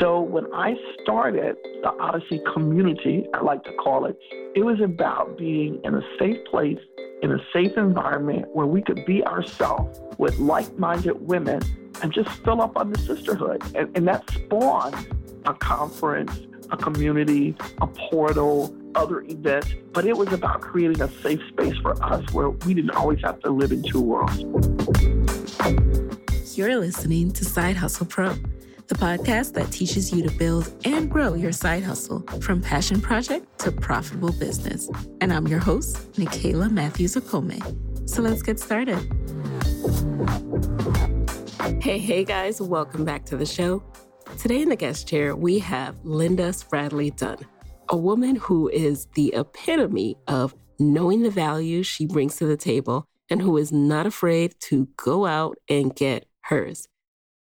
So when I started the Odyssey community, I like to call it, it was about being in a safe place, in a safe environment where we could be ourselves with like-minded women and just fill up on the sisterhood. And, and that spawned a conference, a community, a portal, other events. But it was about creating a safe space for us where we didn't always have to live in two worlds. You're listening to Side Hustle Pro the podcast that teaches you to build and grow your side hustle from passion project to profitable business. And I'm your host, Nicaila Matthews Okome. So let's get started. Hey, hey guys, welcome back to the show. Today in the guest chair, we have Linda Spradley Dunn, a woman who is the epitome of knowing the value she brings to the table and who is not afraid to go out and get hers.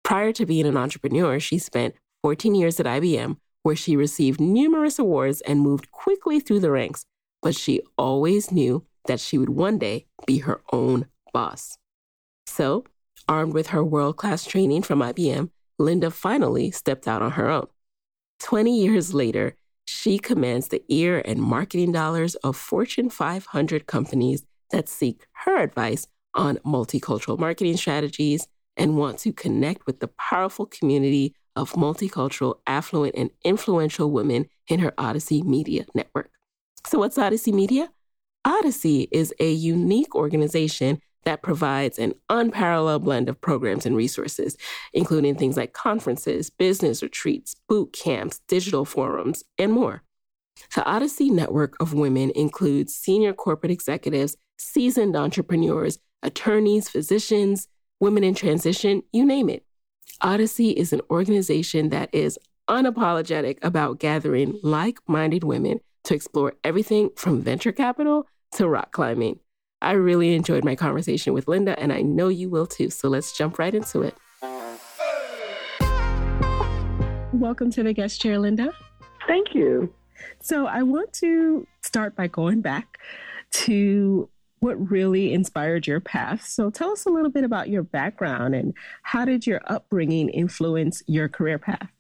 Prior to being an entrepreneur, she spent 14 years at IBM, where she received numerous awards and moved quickly through the ranks. But she always knew that she would one day be her own boss. So, armed with her world class training from IBM, Linda finally stepped out on her own. 20 years later, she commands the ear and marketing dollars of Fortune 500 companies that seek her advice on multicultural marketing strategies, and want to connect with the powerful community of multicultural, affluent, and influential women in her Odyssey Media network. So, what's Odyssey Media? Odyssey is a unique organization that provides an unparalleled blend of programs and resources, including things like conferences, business retreats, boot camps, digital forums, and more. The Odyssey network of women includes senior corporate executives, seasoned entrepreneurs, attorneys, physicians, women in transition, you name it. Odyssey is an organization that is unapologetic about gathering like minded women to explore everything from venture capital to rock climbing. I really enjoyed my conversation with Linda, and I know you will too. So let's jump right into it. Welcome to the guest chair, Linda. Thank you. So I want to start by going back to what really inspired your path. So tell us a little bit about your background and how did your upbringing influence your career path?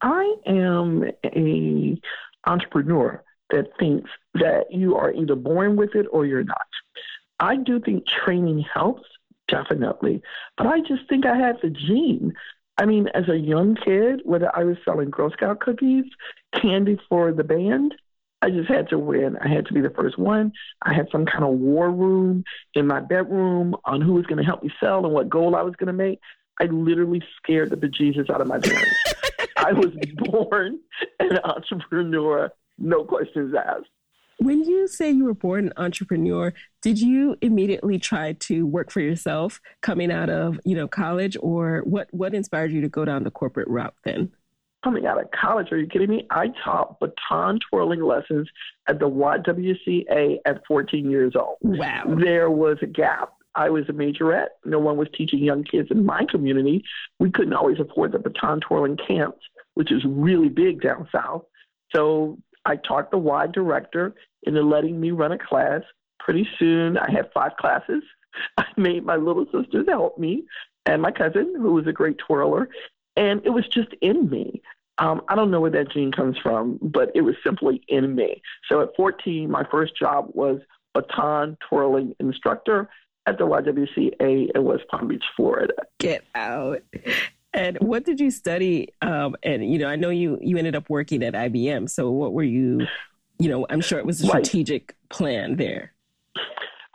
I am a entrepreneur that thinks that you are either born with it or you're not. I do think training helps, definitely, but I just think I had the gene. I mean, as a young kid, whether I was selling Girl Scout cookies, candy for the band, I just had to win. I had to be the first one. I had some kind of war room in my bedroom on who was going to help me sell and what goal I was going to make. I literally scared the bejesus out of my parents. I was born an entrepreneur, no questions asked. When you say you were born an entrepreneur, did you immediately try to work for yourself coming out of, you know, college or what what inspired you to go down the corporate route then? Coming out of college. Are you kidding me? I taught baton twirling lessons at the YWCA at 14 years old. Wow. There was a gap. I was a majorette. No one was teaching young kids in my community. We couldn't always afford the baton twirling camps, which is really big down south. So I taught the Y director into letting me run a class. Pretty soon, I had five classes. I made my little sisters help me and my cousin, who was a great twirler. And it was just in me. Um, I don't know where that gene comes from, but it was simply in me. So at 14, my first job was baton twirling instructor at the YWCA in West Palm Beach, Florida. Get out. And what did you study? Um, and you know, I know you you ended up working at IBM. So what were you? You know, I'm sure it was a strategic right. plan there.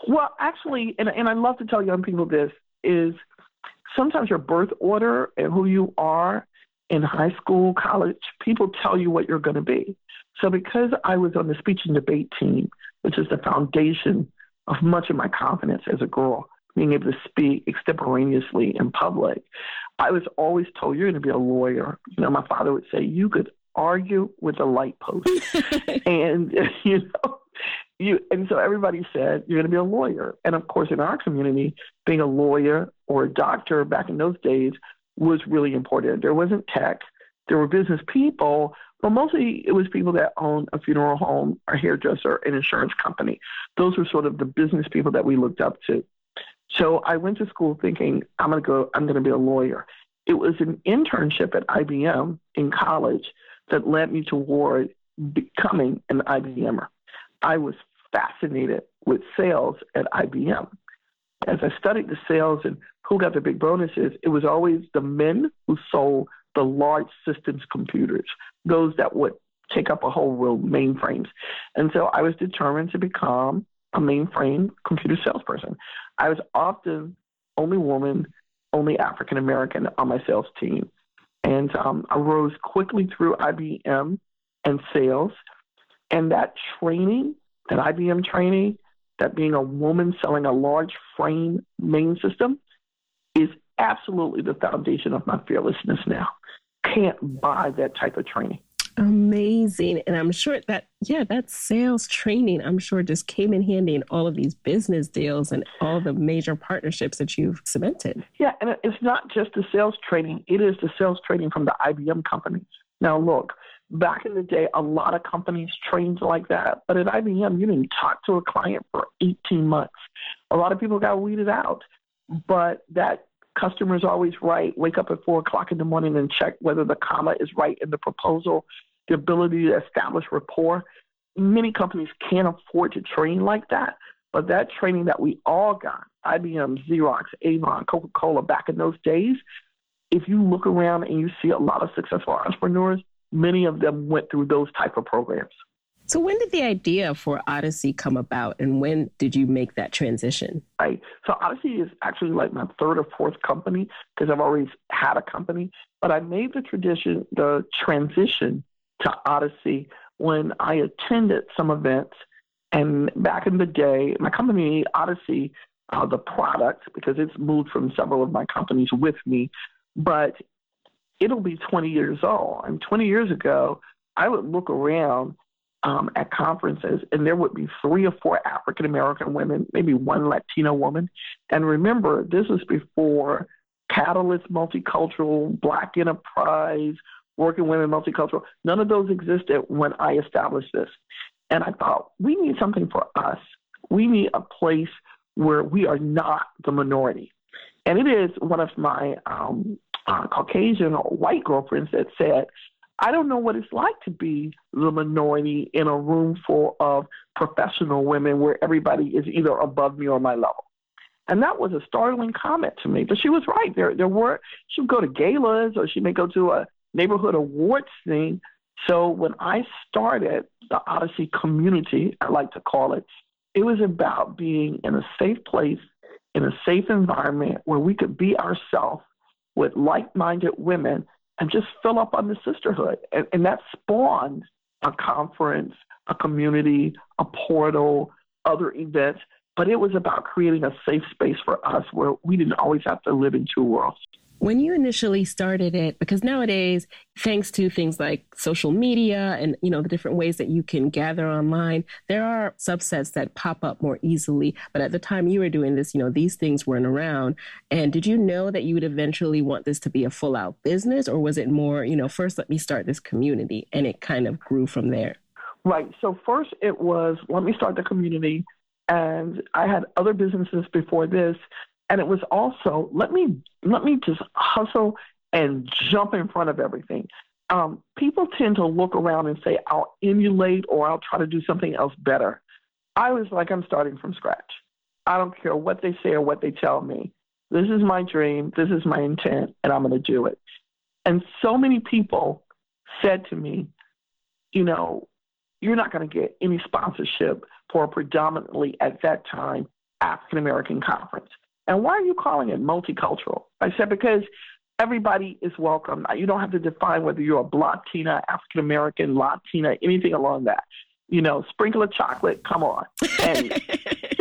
Well, actually, and and I love to tell young people this is sometimes your birth order and who you are in high school, college, people tell you what you're going to be. So because I was on the speech and debate team, which is the foundation of much of my confidence as a girl, being able to speak extemporaneously in public, I was always told you're going to be a lawyer. You know, my father would say you could argue with a light post, and you know, you and so everybody said you're going to be a lawyer. And of course, in our community, being a lawyer or a doctor back in those days was really important. There wasn't tech, there were business people, but mostly it was people that owned a funeral home, a hairdresser, an insurance company. Those were sort of the business people that we looked up to. So I went to school thinking I'm going to go, I'm going to be a lawyer. It was an internship at IBM in college that led me toward becoming an IBMer. I was fascinated with sales at IBM. As I studied the sales and who got the big bonuses, it was always the men who sold the large systems computers, those that would take up a whole room, mainframes. And so I was determined to become a mainframe computer salesperson. I was often only woman, only African American on my sales team. And um, I rose quickly through IBM and sales. And that training, that IBM training, that being a woman selling a large frame main system is absolutely the foundation of my fearlessness now. Can't buy that type of training. Amazing. And I'm sure that, yeah, that sales training, I'm sure just came in handy in all of these business deals and all the major partnerships that you've cemented. Yeah, and it's not just the sales training, it is the sales training from the IBM companies. Now, look, back in the day, a lot of companies trained like that, but at IBM, you didn't talk to a client for 18 months. A lot of people got weeded out, but that customer's always right. Wake up at four o'clock in the morning and check whether the comma is right in the proposal, the ability to establish rapport. Many companies can't afford to train like that, but that training that we all got, IBM, Xerox, Avon, Coca Cola, back in those days, if you look around and you see a lot of successful entrepreneurs, many of them went through those type of programs. So when did the idea for Odyssey come about and when did you make that transition? Right. So Odyssey is actually like my third or fourth company because I've always had a company, but I made the tradition the transition to Odyssey when I attended some events and back in the day, my company Odyssey uh, the product because it's moved from several of my companies with me, but it'll be 20 years old. And 20 years ago, I would look around um, at conferences, and there would be three or four African American women, maybe one Latino woman. And remember, this was before Catalyst Multicultural, Black Enterprise, Working Women Multicultural. None of those existed when I established this. And I thought, we need something for us. We need a place where we are not the minority. And it is one of my um, uh, Caucasian or white girlfriends that said, I don't know what it's like to be the minority in a room full of professional women where everybody is either above me or my level. And that was a startling comment to me. But she was right. There there were she would go to galas or she may go to a neighborhood awards thing. So when I started the Odyssey community, I like to call it, it was about being in a safe place, in a safe environment where we could be ourselves with like minded women and just fill up on the sisterhood. And, and that spawned a conference, a community, a portal, other events. But it was about creating a safe space for us where we didn't always have to live in two worlds. When you initially started it, because nowadays, thanks to things like social media and you know the different ways that you can gather online, there are subsets that pop up more easily. But at the time you were doing this, you know these things weren't around. And did you know that you would eventually want this to be a full out business, or was it more, you know, first let me start this community, and it kind of grew from there? Right. So first it was let me start the community, and I had other businesses before this and it was also let me let me just hustle and jump in front of everything. Um, people tend to look around and say, I'll emulate or I'll try to do something else better. I was like, I'm starting from scratch. I don't care what they say or what they tell me. This is my dream. This is my intent, and I'm going to do it. And so many people said to me, you know, you're not going to get any sponsorship for a predominantly at that time African American conference. And why are you calling it multicultural? I said, because everybody is welcome. You don't have to define whether you're a Latina, African American, Latina, anything along that. You know, sprinkle of chocolate, come on. And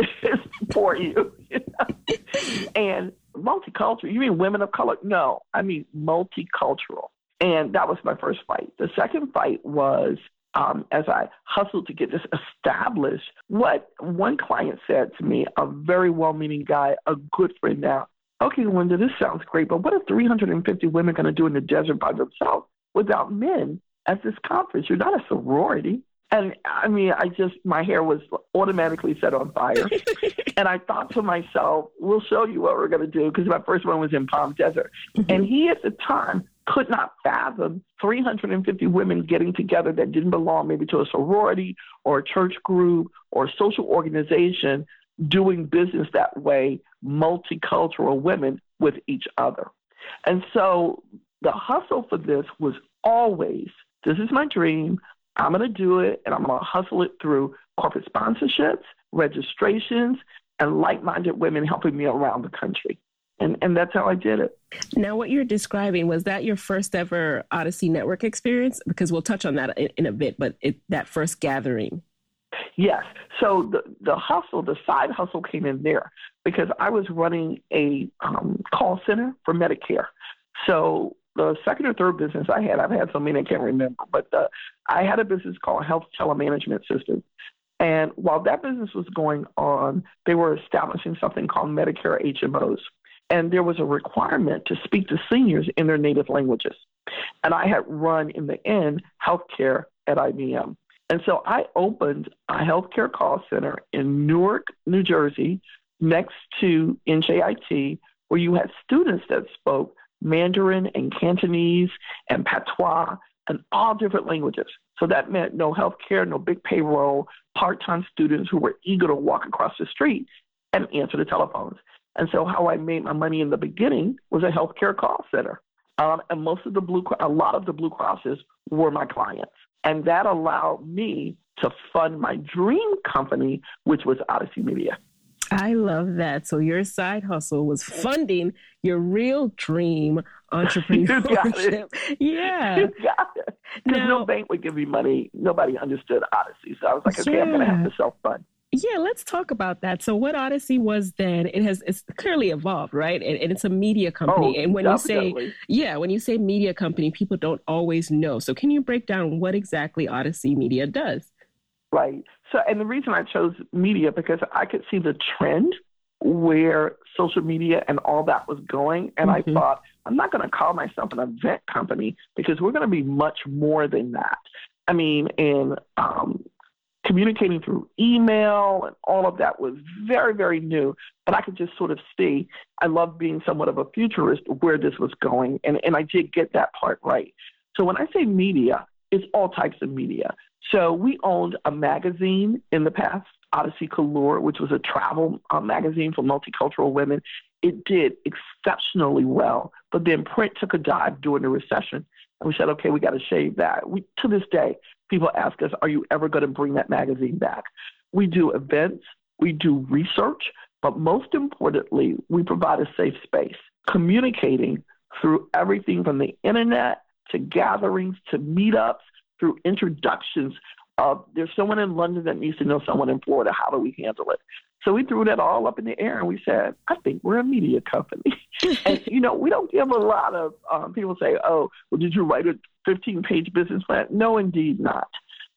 for you. you know? And multicultural, you mean women of color? No, I mean multicultural. And that was my first fight. The second fight was um, as I hustled to get this established, what one client said to me, a very well meaning guy, a good friend now, okay, Linda, this sounds great, but what are 350 women going to do in the desert by themselves without men at this conference? You're not a sorority. And I mean, I just, my hair was automatically set on fire. and I thought to myself, we'll show you what we're going to do because my first one was in Palm Desert. Mm-hmm. And he at the time could not fathom 350 women getting together that didn't belong maybe to a sorority or a church group or a social organization doing business that way, multicultural women with each other. And so the hustle for this was always this is my dream. I'm going to do it and I'm going to hustle it through corporate sponsorships, registrations, and like minded women helping me around the country. And, and that's how I did it. Now, what you're describing, was that your first ever Odyssey Network experience? Because we'll touch on that in, in a bit, but it, that first gathering. Yes. So the, the hustle, the side hustle came in there because I was running a um, call center for Medicare. So the second or third business I had, I've had so many I can't remember, but the, I had a business called Health Telemanagement Systems. And while that business was going on, they were establishing something called Medicare HMOs. And there was a requirement to speak to seniors in their native languages. And I had run in the end healthcare at IBM. And so I opened a healthcare call center in Newark, New Jersey, next to NJIT, where you had students that spoke Mandarin and Cantonese and Patois and all different languages. So that meant no health care, no big payroll, part time students who were eager to walk across the street and answer the telephones. And so how I made my money in the beginning was a healthcare call center. Um, and most of the blue, a lot of the Blue Crosses were my clients. And that allowed me to fund my dream company, which was Odyssey Media. I love that. So your side hustle was funding your real dream entrepreneurship. yeah. You got it. Because no bank would give me money. Nobody understood Odyssey. So I was like, okay, yeah. I'm going to have to self fund. Yeah, let's talk about that. So, what Odyssey was then, it has it's clearly evolved, right? And, and it's a media company. Oh, and when definitely. you say, yeah, when you say media company, people don't always know. So, can you break down what exactly Odyssey Media does? Right. So, and the reason I chose media because I could see the trend where social media and all that was going. And mm-hmm. I thought, I'm not going to call myself an event company because we're going to be much more than that. I mean, in um, communicating through email and all of that was very, very new. But I could just sort of see, I love being somewhat of a futurist where this was going. And, and I did get that part right. So when I say media, it's all types of media. So we owned a magazine in the past, Odyssey Couture, which was a travel uh, magazine for multicultural women. It did exceptionally well, but then print took a dive during the recession. And we said, okay, we got to shave that. We, to this day, people ask us, are you ever going to bring that magazine back? We do events, we do research, but most importantly, we provide a safe space, communicating through everything from the internet to gatherings to meetups through introductions of there's someone in London that needs to know someone in Florida. How do we handle it? So we threw that all up in the air and we said, I think we're a media company. and, you know, we don't give a lot of um, people say, oh, well, did you write a 15 page business plan? No, indeed not.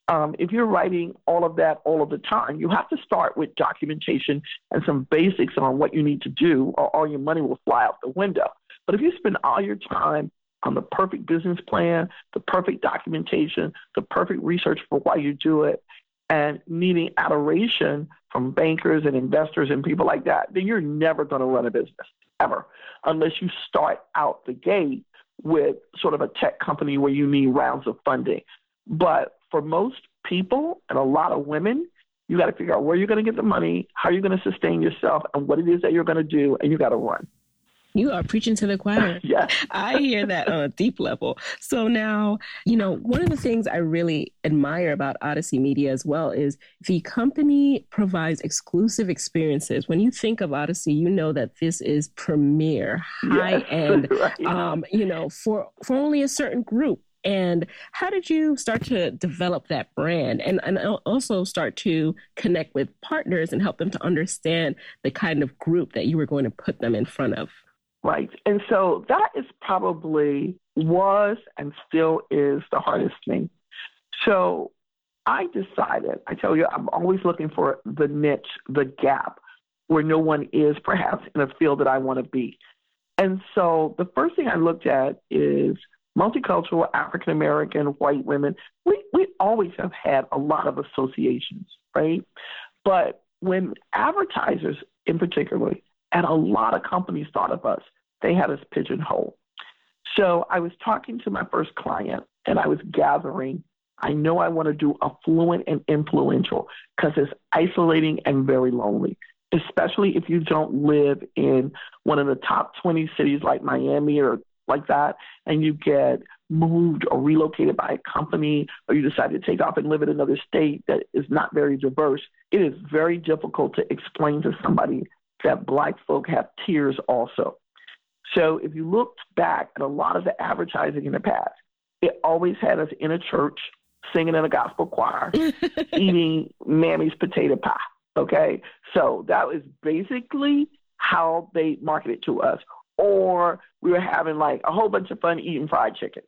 Um, if you're writing all of that all of the time, you have to start with documentation and some basics on what you need to do, or all your money will fly out the window. But if you spend all your time on the perfect business plan, the perfect documentation, the perfect research for why you do it, and needing adoration from bankers and investors and people like that, then you're never going to run a business ever unless you start out the gate with sort of a tech company where you need rounds of funding. But for most people and a lot of women, you got to figure out where you're going to get the money, how you're going to sustain yourself, and what it is that you're going to do, and you got to run. You are preaching to the choir. yeah. I hear that on a deep level. So now, you know, one of the things I really admire about Odyssey Media as well is the company provides exclusive experiences. When you think of Odyssey, you know that this is premier, high end, right. um, you know, for for only a certain group. And how did you start to develop that brand and, and also start to connect with partners and help them to understand the kind of group that you were going to put them in front of? Right. And so that is probably was and still is the hardest thing. So I decided, I tell you, I'm always looking for the niche, the gap where no one is perhaps in a field that I want to be. And so the first thing I looked at is multicultural, African American, white women, we, we always have had a lot of associations, right? But when advertisers in particular, and a lot of companies thought of us, they had us pigeonholed. So I was talking to my first client and I was gathering. I know I want to do affluent and influential because it's isolating and very lonely, especially if you don't live in one of the top 20 cities like Miami or like that, and you get moved or relocated by a company, or you decide to take off and live in another state that is not very diverse, it is very difficult to explain to somebody that black folk have tears also. So if you looked back at a lot of the advertising in the past, it always had us in a church singing in a gospel choir, eating Mammy's potato pie. Okay. So that was basically how they marketed to us. Or we were having like a whole bunch of fun eating fried chicken.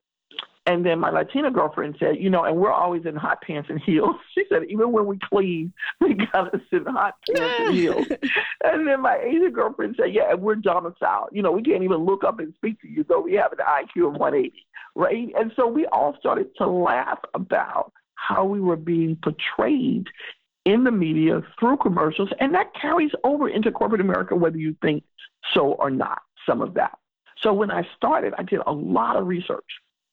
And then my Latina girlfriend said, you know, and we're always in hot pants and heels. She said, even when we clean, we got us in hot pants and heels. and then my Asian girlfriend said, yeah, and we're domiciled. You know, we can't even look up and speak to you, though we have an IQ of 180, right? And so we all started to laugh about how we were being portrayed in the media through commercials. And that carries over into corporate America, whether you think so or not, some of that. So when I started, I did a lot of research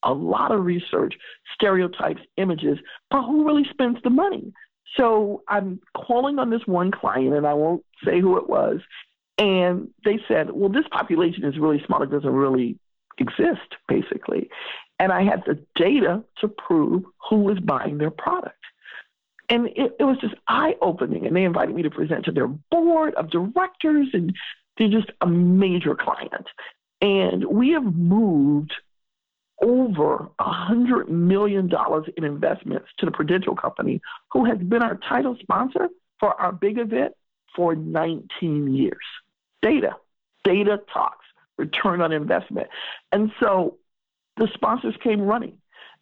a lot of research, stereotypes, images, but who really spends the money? So I'm calling on this one client, and I won't say who it was. And they said, well, this population is really small. It doesn't really exist, basically. And I had the data to prove who was buying their product. And it, it was just eye opening. And they invited me to present to their board of directors, and they're just a major client. And we have moved over a $100 million in investments to the Prudential Company, who has been our title sponsor for our big event for 19 years. Data, data talks, return on investment. And so the sponsors came running.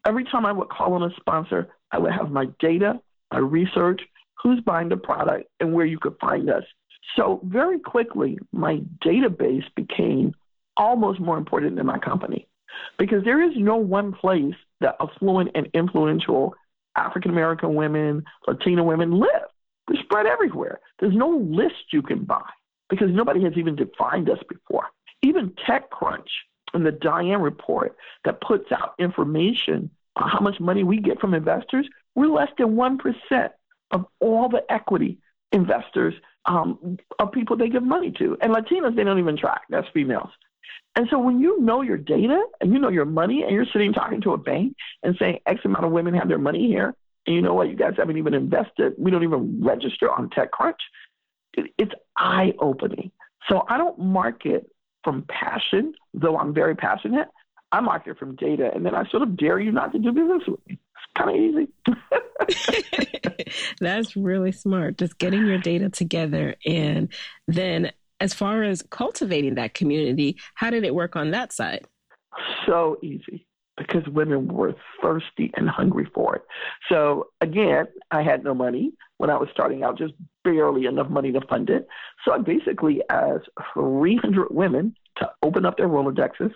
Every time I would call on a sponsor, I would have my data, my research, who's buying the product, and where you could find us. So very quickly, my database became almost more important than my company because there is no one place that affluent and influential African American women, Latina women live. They're spread everywhere. There's no list you can buy because nobody has even defined us before. Even TechCrunch and the Diane report that puts out information on how much money we get from investors, we're less than 1% of all the equity investors um, of people they give money to. And Latinos, they don't even track. That's females. And so when you know your data and you know your money and you're sitting talking to a bank and saying X amount of women have their money here, and you know what, you guys haven't even invested, we don't even register on TechCrunch, it, it's eye opening. So I don't market from passion, though I'm very passionate. I market from data, and then I sort of dare you not to do business with me. It's kind of easy. That's really smart. Just getting your data together and then as far as cultivating that community, how did it work on that side? So easy because women were thirsty and hungry for it. So again, I had no money when I was starting out, just barely enough money to fund it. So I basically asked 300 women to open up their Rolodexes,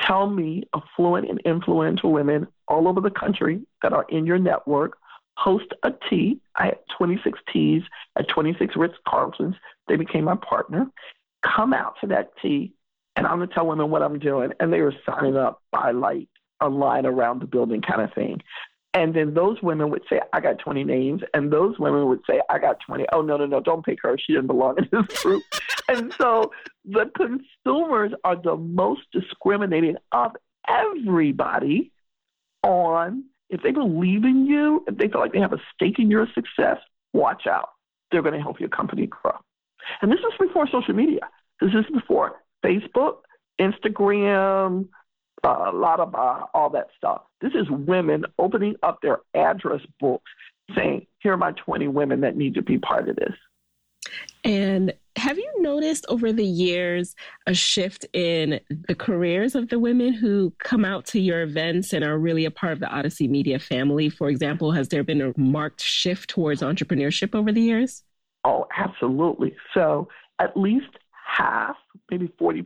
tell me affluent and influential women all over the country that are in your network host a tea. I had 26 teas at 26 Ritz Carltons. They became my partner. Come out to that tea, and I'm going to tell women what I'm doing. And they were signing up by like a line around the building kind of thing. And then those women would say, I got 20 names. And those women would say, I got 20. Oh, no, no, no, don't pick her. She didn't belong in this group. and so the consumers are the most discriminating of everybody on if they believe in you, if they feel like they have a stake in your success, watch out. They're going to help your company grow. And this is before social media. This is before Facebook, Instagram, uh, a lot of uh, all that stuff. This is women opening up their address books saying, here are my 20 women that need to be part of this. And have you noticed over the years a shift in the careers of the women who come out to your events and are really a part of the Odyssey Media family? For example, has there been a marked shift towards entrepreneurship over the years? Oh, absolutely. So at least half, maybe 40%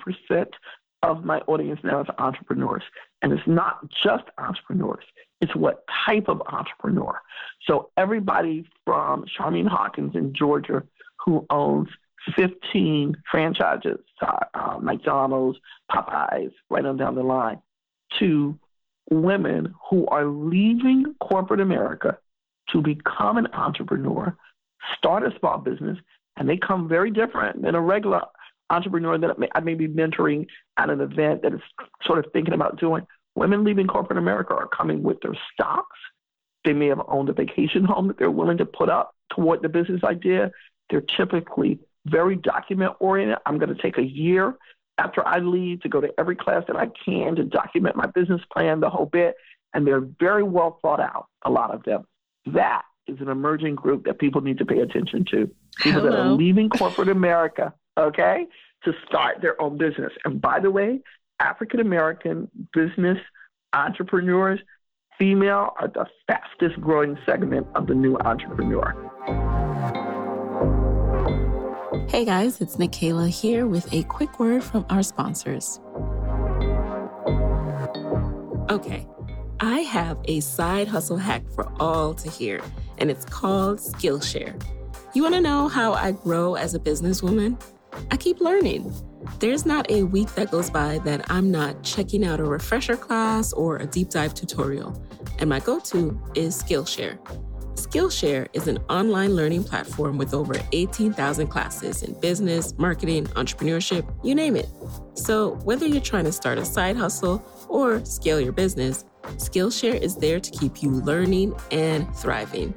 of my audience now is entrepreneurs. And it's not just entrepreneurs, it's what type of entrepreneur. So everybody from Charlene Hawkins in Georgia, who owns 15 franchises, uh, McDonald's, Popeyes, right on down the line, to women who are leaving corporate America to become an entrepreneur, start a small business, and they come very different than a regular entrepreneur that I may be mentoring at an event that is sort of thinking about doing. Women leaving corporate America are coming with their stocks. They may have owned a vacation home that they're willing to put up toward the business idea. They're typically very document oriented. I'm going to take a year after I leave to go to every class that I can to document my business plan, the whole bit. And they're very well thought out, a lot of them. That is an emerging group that people need to pay attention to. People Hello. that are leaving corporate America, okay, to start their own business. And by the way, African American business entrepreneurs, female, are the fastest growing segment of the new entrepreneur. Hey guys, it's Nicaila here with a quick word from our sponsors. Okay, I have a side hustle hack for all to hear, and it's called Skillshare. You want to know how I grow as a businesswoman? I keep learning. There's not a week that goes by that I'm not checking out a refresher class or a deep dive tutorial, and my go to is Skillshare. Skillshare is an online learning platform with over 18,000 classes in business, marketing, entrepreneurship, you name it. So, whether you're trying to start a side hustle or scale your business, Skillshare is there to keep you learning and thriving.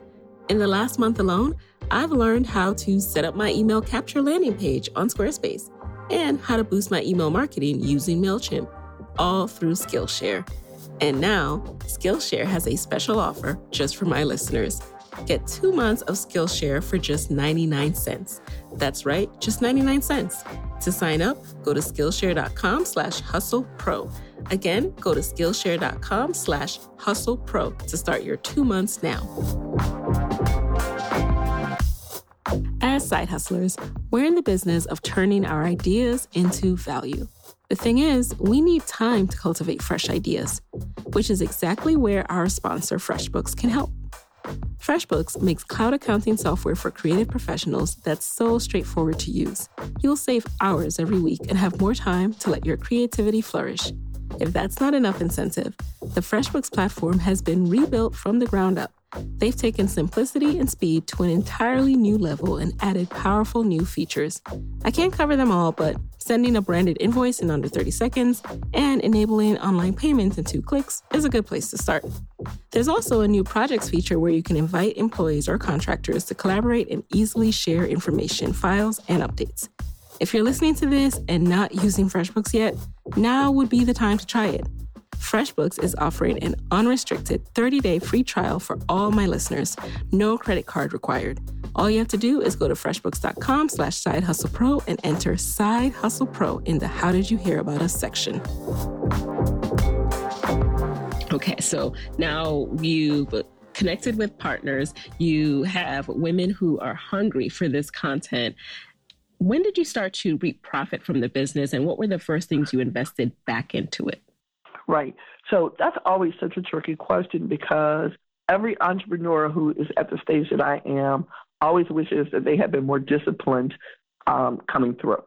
In the last month alone, I've learned how to set up my email capture landing page on Squarespace and how to boost my email marketing using MailChimp, all through Skillshare. And now, Skillshare has a special offer just for my listeners. Get two months of Skillshare for just 99 cents. That's right, just 99 cents. To sign up, go to Skillshare.com slash hustle pro. Again, go to Skillshare.com slash hustle pro to start your two months now. As side hustlers, we're in the business of turning our ideas into value. The thing is, we need time to cultivate fresh ideas, which is exactly where our sponsor, FreshBooks, can help. FreshBooks makes cloud accounting software for creative professionals that's so straightforward to use. You'll save hours every week and have more time to let your creativity flourish. If that's not enough incentive, the FreshBooks platform has been rebuilt from the ground up They've taken simplicity and speed to an entirely new level and added powerful new features. I can't cover them all, but sending a branded invoice in under 30 seconds and enabling online payments in two clicks is a good place to start. There's also a new projects feature where you can invite employees or contractors to collaborate and easily share information, files, and updates. If you're listening to this and not using FreshBooks yet, now would be the time to try it. FreshBooks is offering an unrestricted 30-day free trial for all my listeners. No credit card required. All you have to do is go to freshbooks.com slash side hustle pro and enter side hustle pro in the how did you hear about us section. Okay, so now you've connected with partners, you have women who are hungry for this content. When did you start to reap profit from the business and what were the first things you invested back into it? Right. So that's always such a tricky question because every entrepreneur who is at the stage that I am always wishes that they had been more disciplined um, coming through.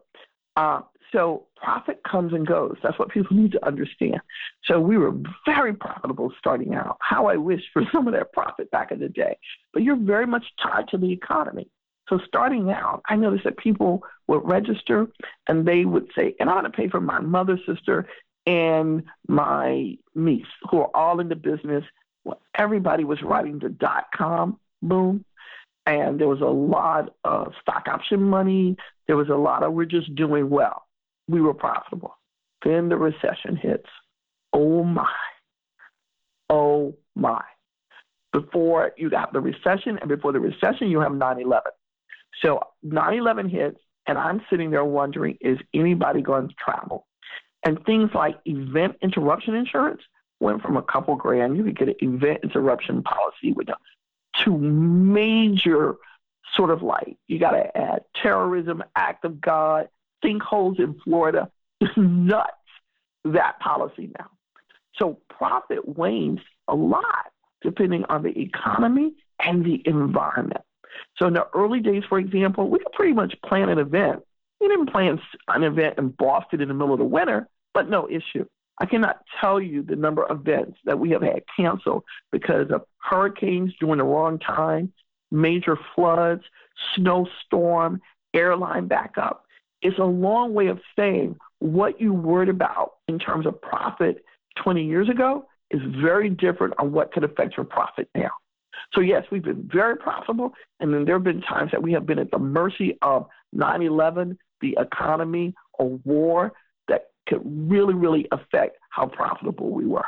Uh, so profit comes and goes. That's what people need to understand. So we were very profitable starting out. How I wish for some of that profit back in the day. But you're very much tied to the economy. So starting out, I noticed that people would register and they would say, and I want to pay for my mother, sister, and my niece, who are all in the business. Well, everybody was riding the dot com boom, and there was a lot of stock option money. There was a lot of we're just doing well. We were profitable. Then the recession hits. Oh my. Oh my. Before you got the recession, and before the recession, you have 9 11. So 9 11 hits, and I'm sitting there wondering is anybody going to travel? And things like event interruption insurance went from a couple grand, you could get an event interruption policy with to major sort of like, you got to add terrorism, act of God, sinkholes in Florida. Nuts. that policy now. So profit wanes a lot depending on the economy and the environment. So in the early days, for example, we could pretty much plan an event. We didn't plan an event in Boston in the middle of the winter, but no issue. I cannot tell you the number of events that we have had canceled because of hurricanes during the wrong time, major floods, snowstorm, airline backup. It's a long way of saying what you worried about in terms of profit 20 years ago is very different on what could affect your profit now. So, yes, we've been very profitable, and then there have been times that we have been at the mercy of 9 11, the economy, a war that could really, really affect how profitable we were.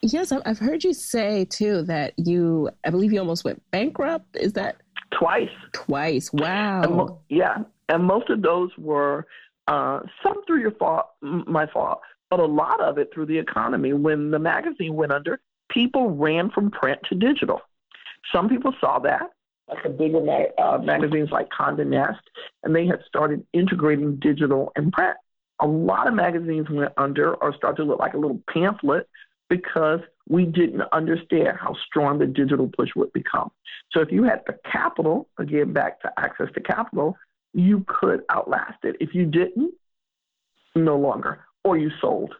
Yes, I've heard you say too that you, I believe you almost went bankrupt. Is that twice? Twice. Wow. And mo- yeah, and most of those were uh, some through your fault, my fault, but a lot of it through the economy. When the magazine went under, people ran from print to digital. Some people saw that, like the bigger uh, magazines like Condé Nast, and they had started integrating digital and print. A lot of magazines went under or started to look like a little pamphlet because we didn't understand how strong the digital push would become. So if you had the capital, again, back to access to capital, you could outlast it. If you didn't, no longer, or you sold.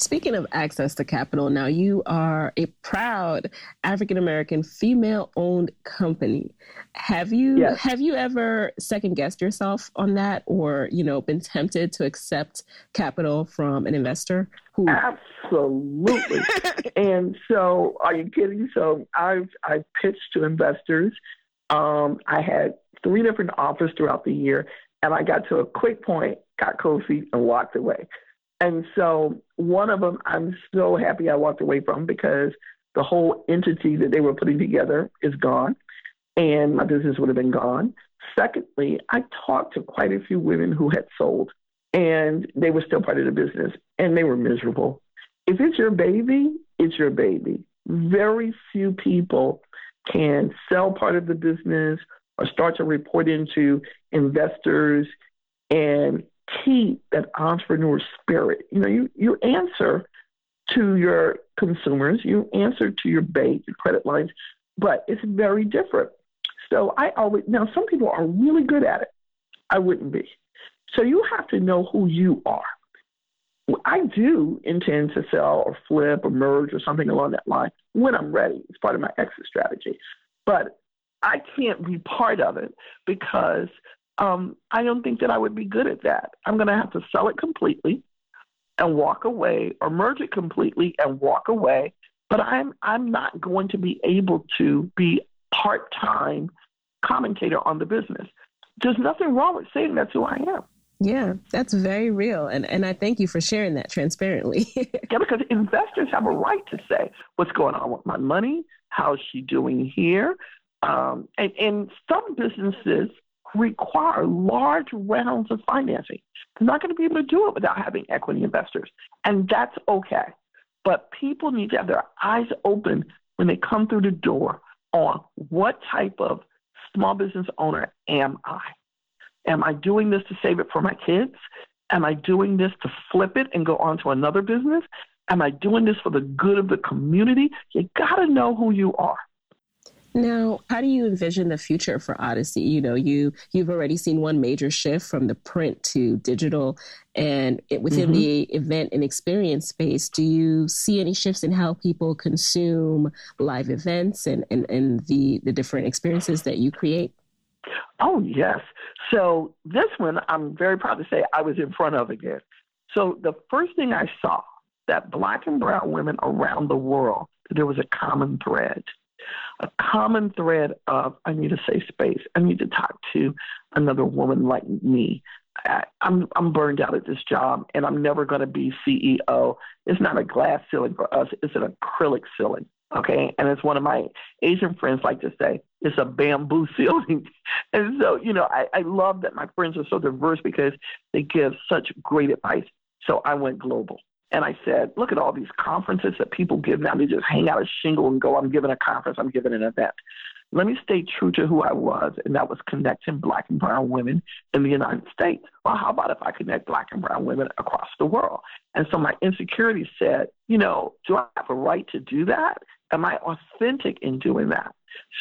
Speaking of access to capital, now you are a proud African American female owned company. Have you yes. have you ever second guessed yourself on that or, you know, been tempted to accept capital from an investor who Absolutely. and so are you kidding? So I've I pitched to investors. Um, I had three different offers throughout the year and I got to a quick point, got cozy and walked away. And so one of them I'm so happy I walked away from because the whole entity that they were putting together is gone and my business would have been gone. Secondly, I talked to quite a few women who had sold and they were still part of the business and they were miserable. If it's your baby, it's your baby. Very few people can sell part of the business or start to report into investors and keep that entrepreneur spirit. You know, you, you answer to your consumers, you answer to your bank, your credit lines, but it's very different. So I always, now some people are really good at it. I wouldn't be. So you have to know who you are. I do intend to sell or flip or merge or something along that line when I'm ready. It's part of my exit strategy. But I can't be part of it because um, I don't think that I would be good at that. I'm going to have to sell it completely and walk away, or merge it completely and walk away. But I'm I'm not going to be able to be part time commentator on the business. There's nothing wrong with saying that's who I am. Yeah, that's very real. And and I thank you for sharing that transparently. yeah, because investors have a right to say what's going on with my money, how's she doing here? Um, and, and some businesses require large rounds of financing. They're not going to be able to do it without having equity investors. And that's okay. But people need to have their eyes open when they come through the door on what type of small business owner am I? Am I doing this to save it for my kids? Am I doing this to flip it and go on to another business? Am I doing this for the good of the community? You got to know who you are. Now, how do you envision the future for Odyssey? You know, you you've already seen one major shift from the print to digital, and it, within mm-hmm. the event and experience space, do you see any shifts in how people consume live events and and, and the the different experiences that you create? Oh, yes. So this one, I'm very proud to say I was in front of again. So the first thing I saw that black and brown women around the world, there was a common thread, a common thread of I need a safe space. I need to talk to another woman like me. I, I'm I'm burned out at this job, and I'm never going to be CEO. It's not a glass ceiling for us; it's an acrylic ceiling. Okay. And as one of my Asian friends like to say, it's a bamboo ceiling. and so, you know, I, I love that my friends are so diverse because they give such great advice. So I went global. And I said, look at all these conferences that people give now. They just hang out a shingle and go, I'm giving a conference, I'm giving an event. let me stay true to who I was, and that was connecting black and brown women in the United States. Well, how about if I connect black and brown women across the world? And so my insecurity said, you know, do I have a right to do that? Am I authentic in doing that?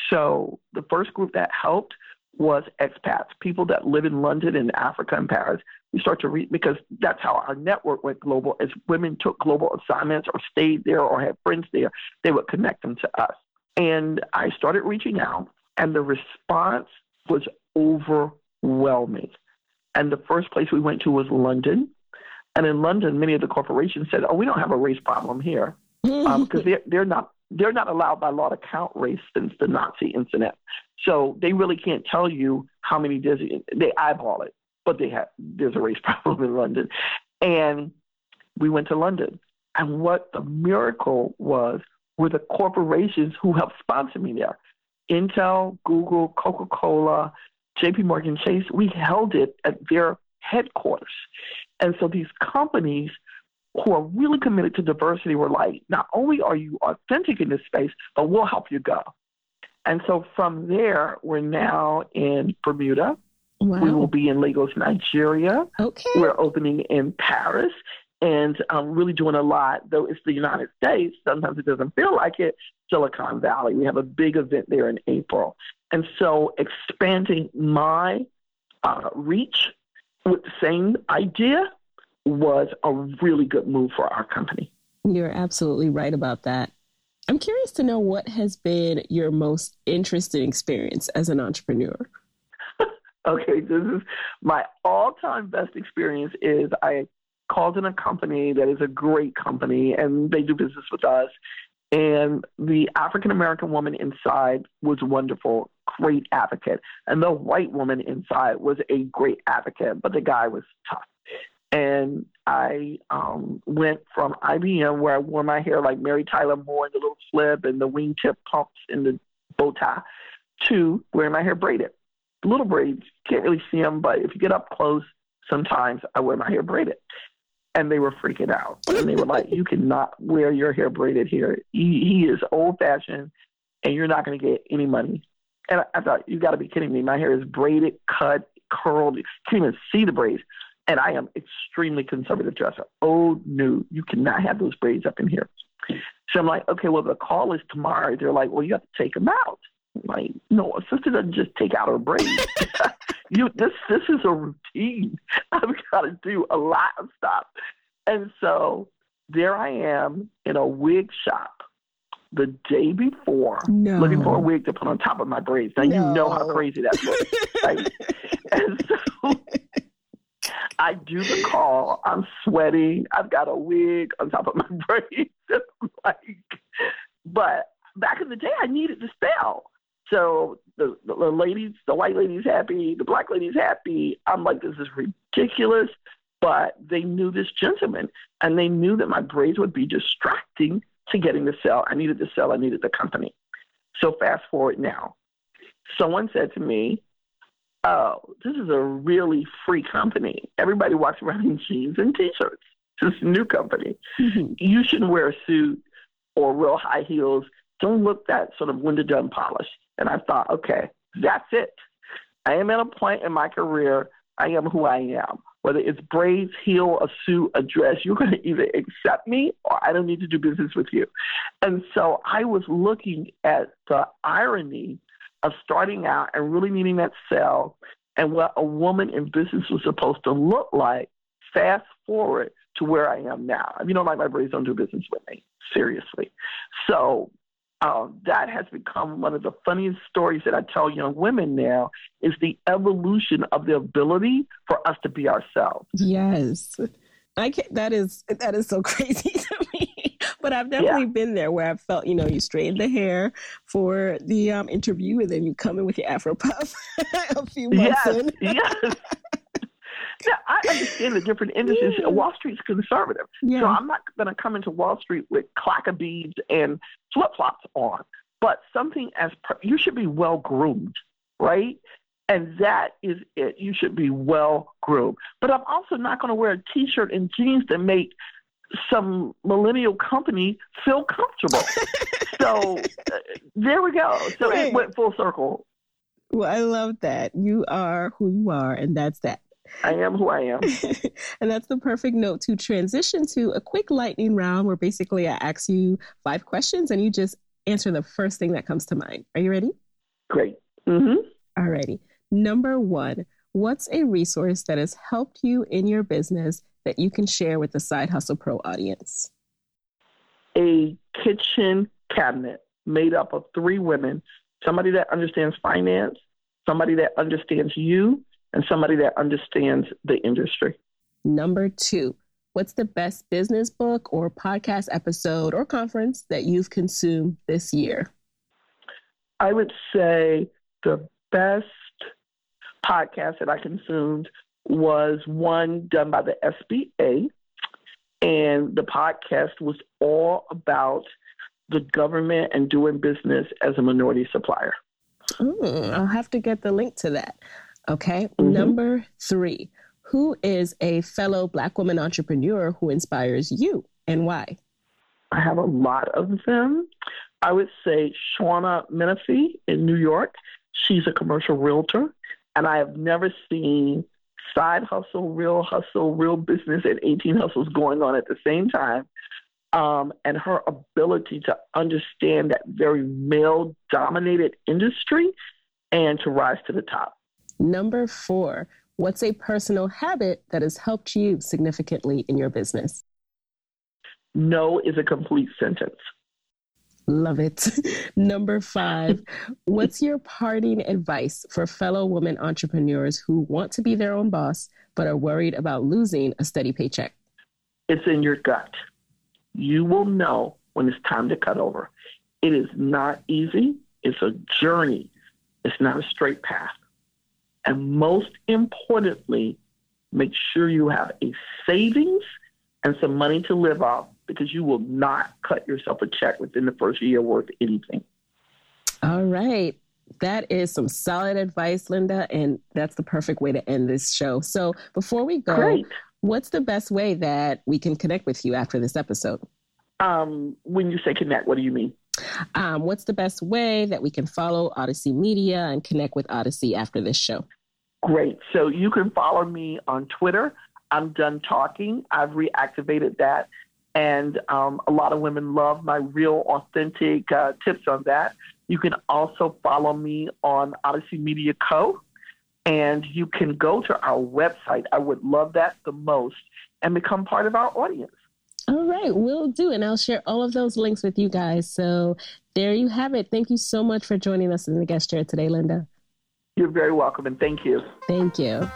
So the first group that helped was expats, people that live in London and Africa and Paris. We start to read because that's how our network went global. As women took global assignments or stayed there or had friends there, they would connect them to us. And I started reaching out, and the response was overwhelming. And the first place we went to was London. And in London, many of the corporations said, "Oh, we don't have a race problem here," because um, they're they're not they're not allowed by law to count race since the Nazi incident. So they really can't tell you how many they eyeball it, but they have there's a race problem in London. And we went to London. And what the miracle was were the corporations who helped sponsor me there. Intel, Google, Coca Cola, JP Morgan Chase, we held it at their headquarters. And so these companies who are really committed to diversity were like, not only are you authentic in this space, but we'll help you go. And so from there, we're now in Bermuda. Wow. We will be in Lagos, Nigeria. Okay. We're opening in Paris and um, really doing a lot, though it's the United States. Sometimes it doesn't feel like it. Silicon Valley. We have a big event there in April. And so expanding my uh, reach with the same idea was a really good move for our company. You're absolutely right about that. I'm curious to know what has been your most interesting experience as an entrepreneur. okay, this is my all-time best experience is I called in a company that is a great company and they do business with us. And the African American woman inside was wonderful, great advocate. And the white woman inside was a great advocate, but the guy was tough. And I um, went from IBM, where I wore my hair like Mary Tyler Moore in the little flip and the wingtip pumps in the bow tie, to wearing my hair braided. Little braids, can't really see them, but if you get up close, sometimes I wear my hair braided and they were freaking out. And they were like, "You cannot wear your hair braided here. He, he is old fashioned, and you're not going to get any money." And I, I thought, "You got to be kidding me! My hair is braided, cut, curled. You can't even see the braids." And I am extremely conservative dresser. Oh no, you cannot have those braids up in here. So I'm like, okay, well the call is tomorrow. They're like, well, you have to take them out. I'm like, no, a sister doesn't just take out her braids. you this this is a routine. I've got to do a lot of stuff. And so there I am in a wig shop the day before, no. looking for a wig to put on top of my braids. Now no. you know how crazy that looks, right? and so I do the call. I'm sweating. I've got a wig on top of my braids. like, but back in the day, I needed to sell. So the, the, the ladies, the white ladies happy, the black ladies happy. I'm like, this is ridiculous. But they knew this gentleman and they knew that my braids would be distracting to getting the sell. I needed the sell. I needed the company. So fast forward now. Someone said to me, oh, this is a really free company. Everybody walks around in jeans and t-shirts. This new company. Mm-hmm. You shouldn't wear a suit or real high heels. Don't look that sort of Linda Dunn polished. And I thought, okay, that's it. I am at a point in my career, I am who I am. Whether it's braids, heel, a suit, a dress, you're going to either accept me or I don't need to do business with you. And so I was looking at the irony of starting out and really needing that sell and what a woman in business was supposed to look like. Fast forward to where I am now. If you don't like my braids, don't do business with me. Seriously. So um, that has become one of the funniest stories that I tell young women now is the evolution of the ability for us to be ourselves. Yes. I can't, that is that is so crazy to me. But I've definitely yeah. been there where I've felt, you know, you straighten the hair for the um, interview and then you come in with your afro puff a few months yes, in. yes. Yeah, I understand the different industries. Yeah. Wall Street's conservative, yeah. so I'm not going to come into Wall Street with clacker beads and flip flops on. But something as you should be well groomed, right? And that is it. You should be well groomed. But I'm also not going to wear a T-shirt and jeans that make some millennial company feel comfortable. so uh, there we go. So right. it went full circle. Well, I love that. You are who you are, and that's that. I am who I am. and that's the perfect note to transition to a quick lightning round where basically I ask you five questions and you just answer the first thing that comes to mind. Are you ready? Great. Mm-hmm. All righty. Number one, what's a resource that has helped you in your business that you can share with the Side Hustle Pro audience? A kitchen cabinet made up of three women somebody that understands finance, somebody that understands you, and somebody that understands the industry. Number two, what's the best business book or podcast episode or conference that you've consumed this year? I would say the best podcast that I consumed was one done by the SBA. And the podcast was all about the government and doing business as a minority supplier. I'll have to get the link to that. Okay. Mm-hmm. Number three, who is a fellow Black woman entrepreneur who inspires you and why? I have a lot of them. I would say Shauna Menifee in New York. She's a commercial realtor, and I have never seen side hustle, real hustle, real business, and 18 hustles going on at the same time. Um, and her ability to understand that very male dominated industry and to rise to the top. Number four, what's a personal habit that has helped you significantly in your business? No is a complete sentence. Love it. Number five, what's your parting advice for fellow women entrepreneurs who want to be their own boss but are worried about losing a steady paycheck? It's in your gut. You will know when it's time to cut over. It is not easy, it's a journey, it's not a straight path. And most importantly, make sure you have a savings and some money to live off because you will not cut yourself a check within the first year worth anything. All right. That is some solid advice, Linda, and that's the perfect way to end this show. So before we go, Great. what's the best way that we can connect with you after this episode? Um, when you say connect, what do you mean? Um, what's the best way that we can follow Odyssey Media and connect with Odyssey after this show? Great. So you can follow me on Twitter. I'm done talking. I've reactivated that. And um, a lot of women love my real, authentic uh, tips on that. You can also follow me on Odyssey Media Co. And you can go to our website. I would love that the most and become part of our audience. All right, we'll do. And I'll share all of those links with you guys. So there you have it. Thank you so much for joining us in the guest chair today, Linda. You're very welcome, and thank you. Thank you.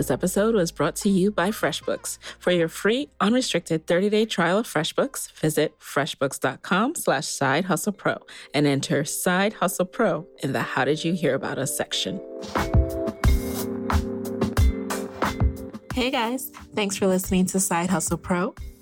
This episode was brought to you by FreshBooks. For your free, unrestricted 30-day trial of FreshBooks, visit freshbooks.com slash side hustle pro and enter side hustle pro in the How Did You Hear About Us section. Hey guys, thanks for listening to Side Hustle Pro.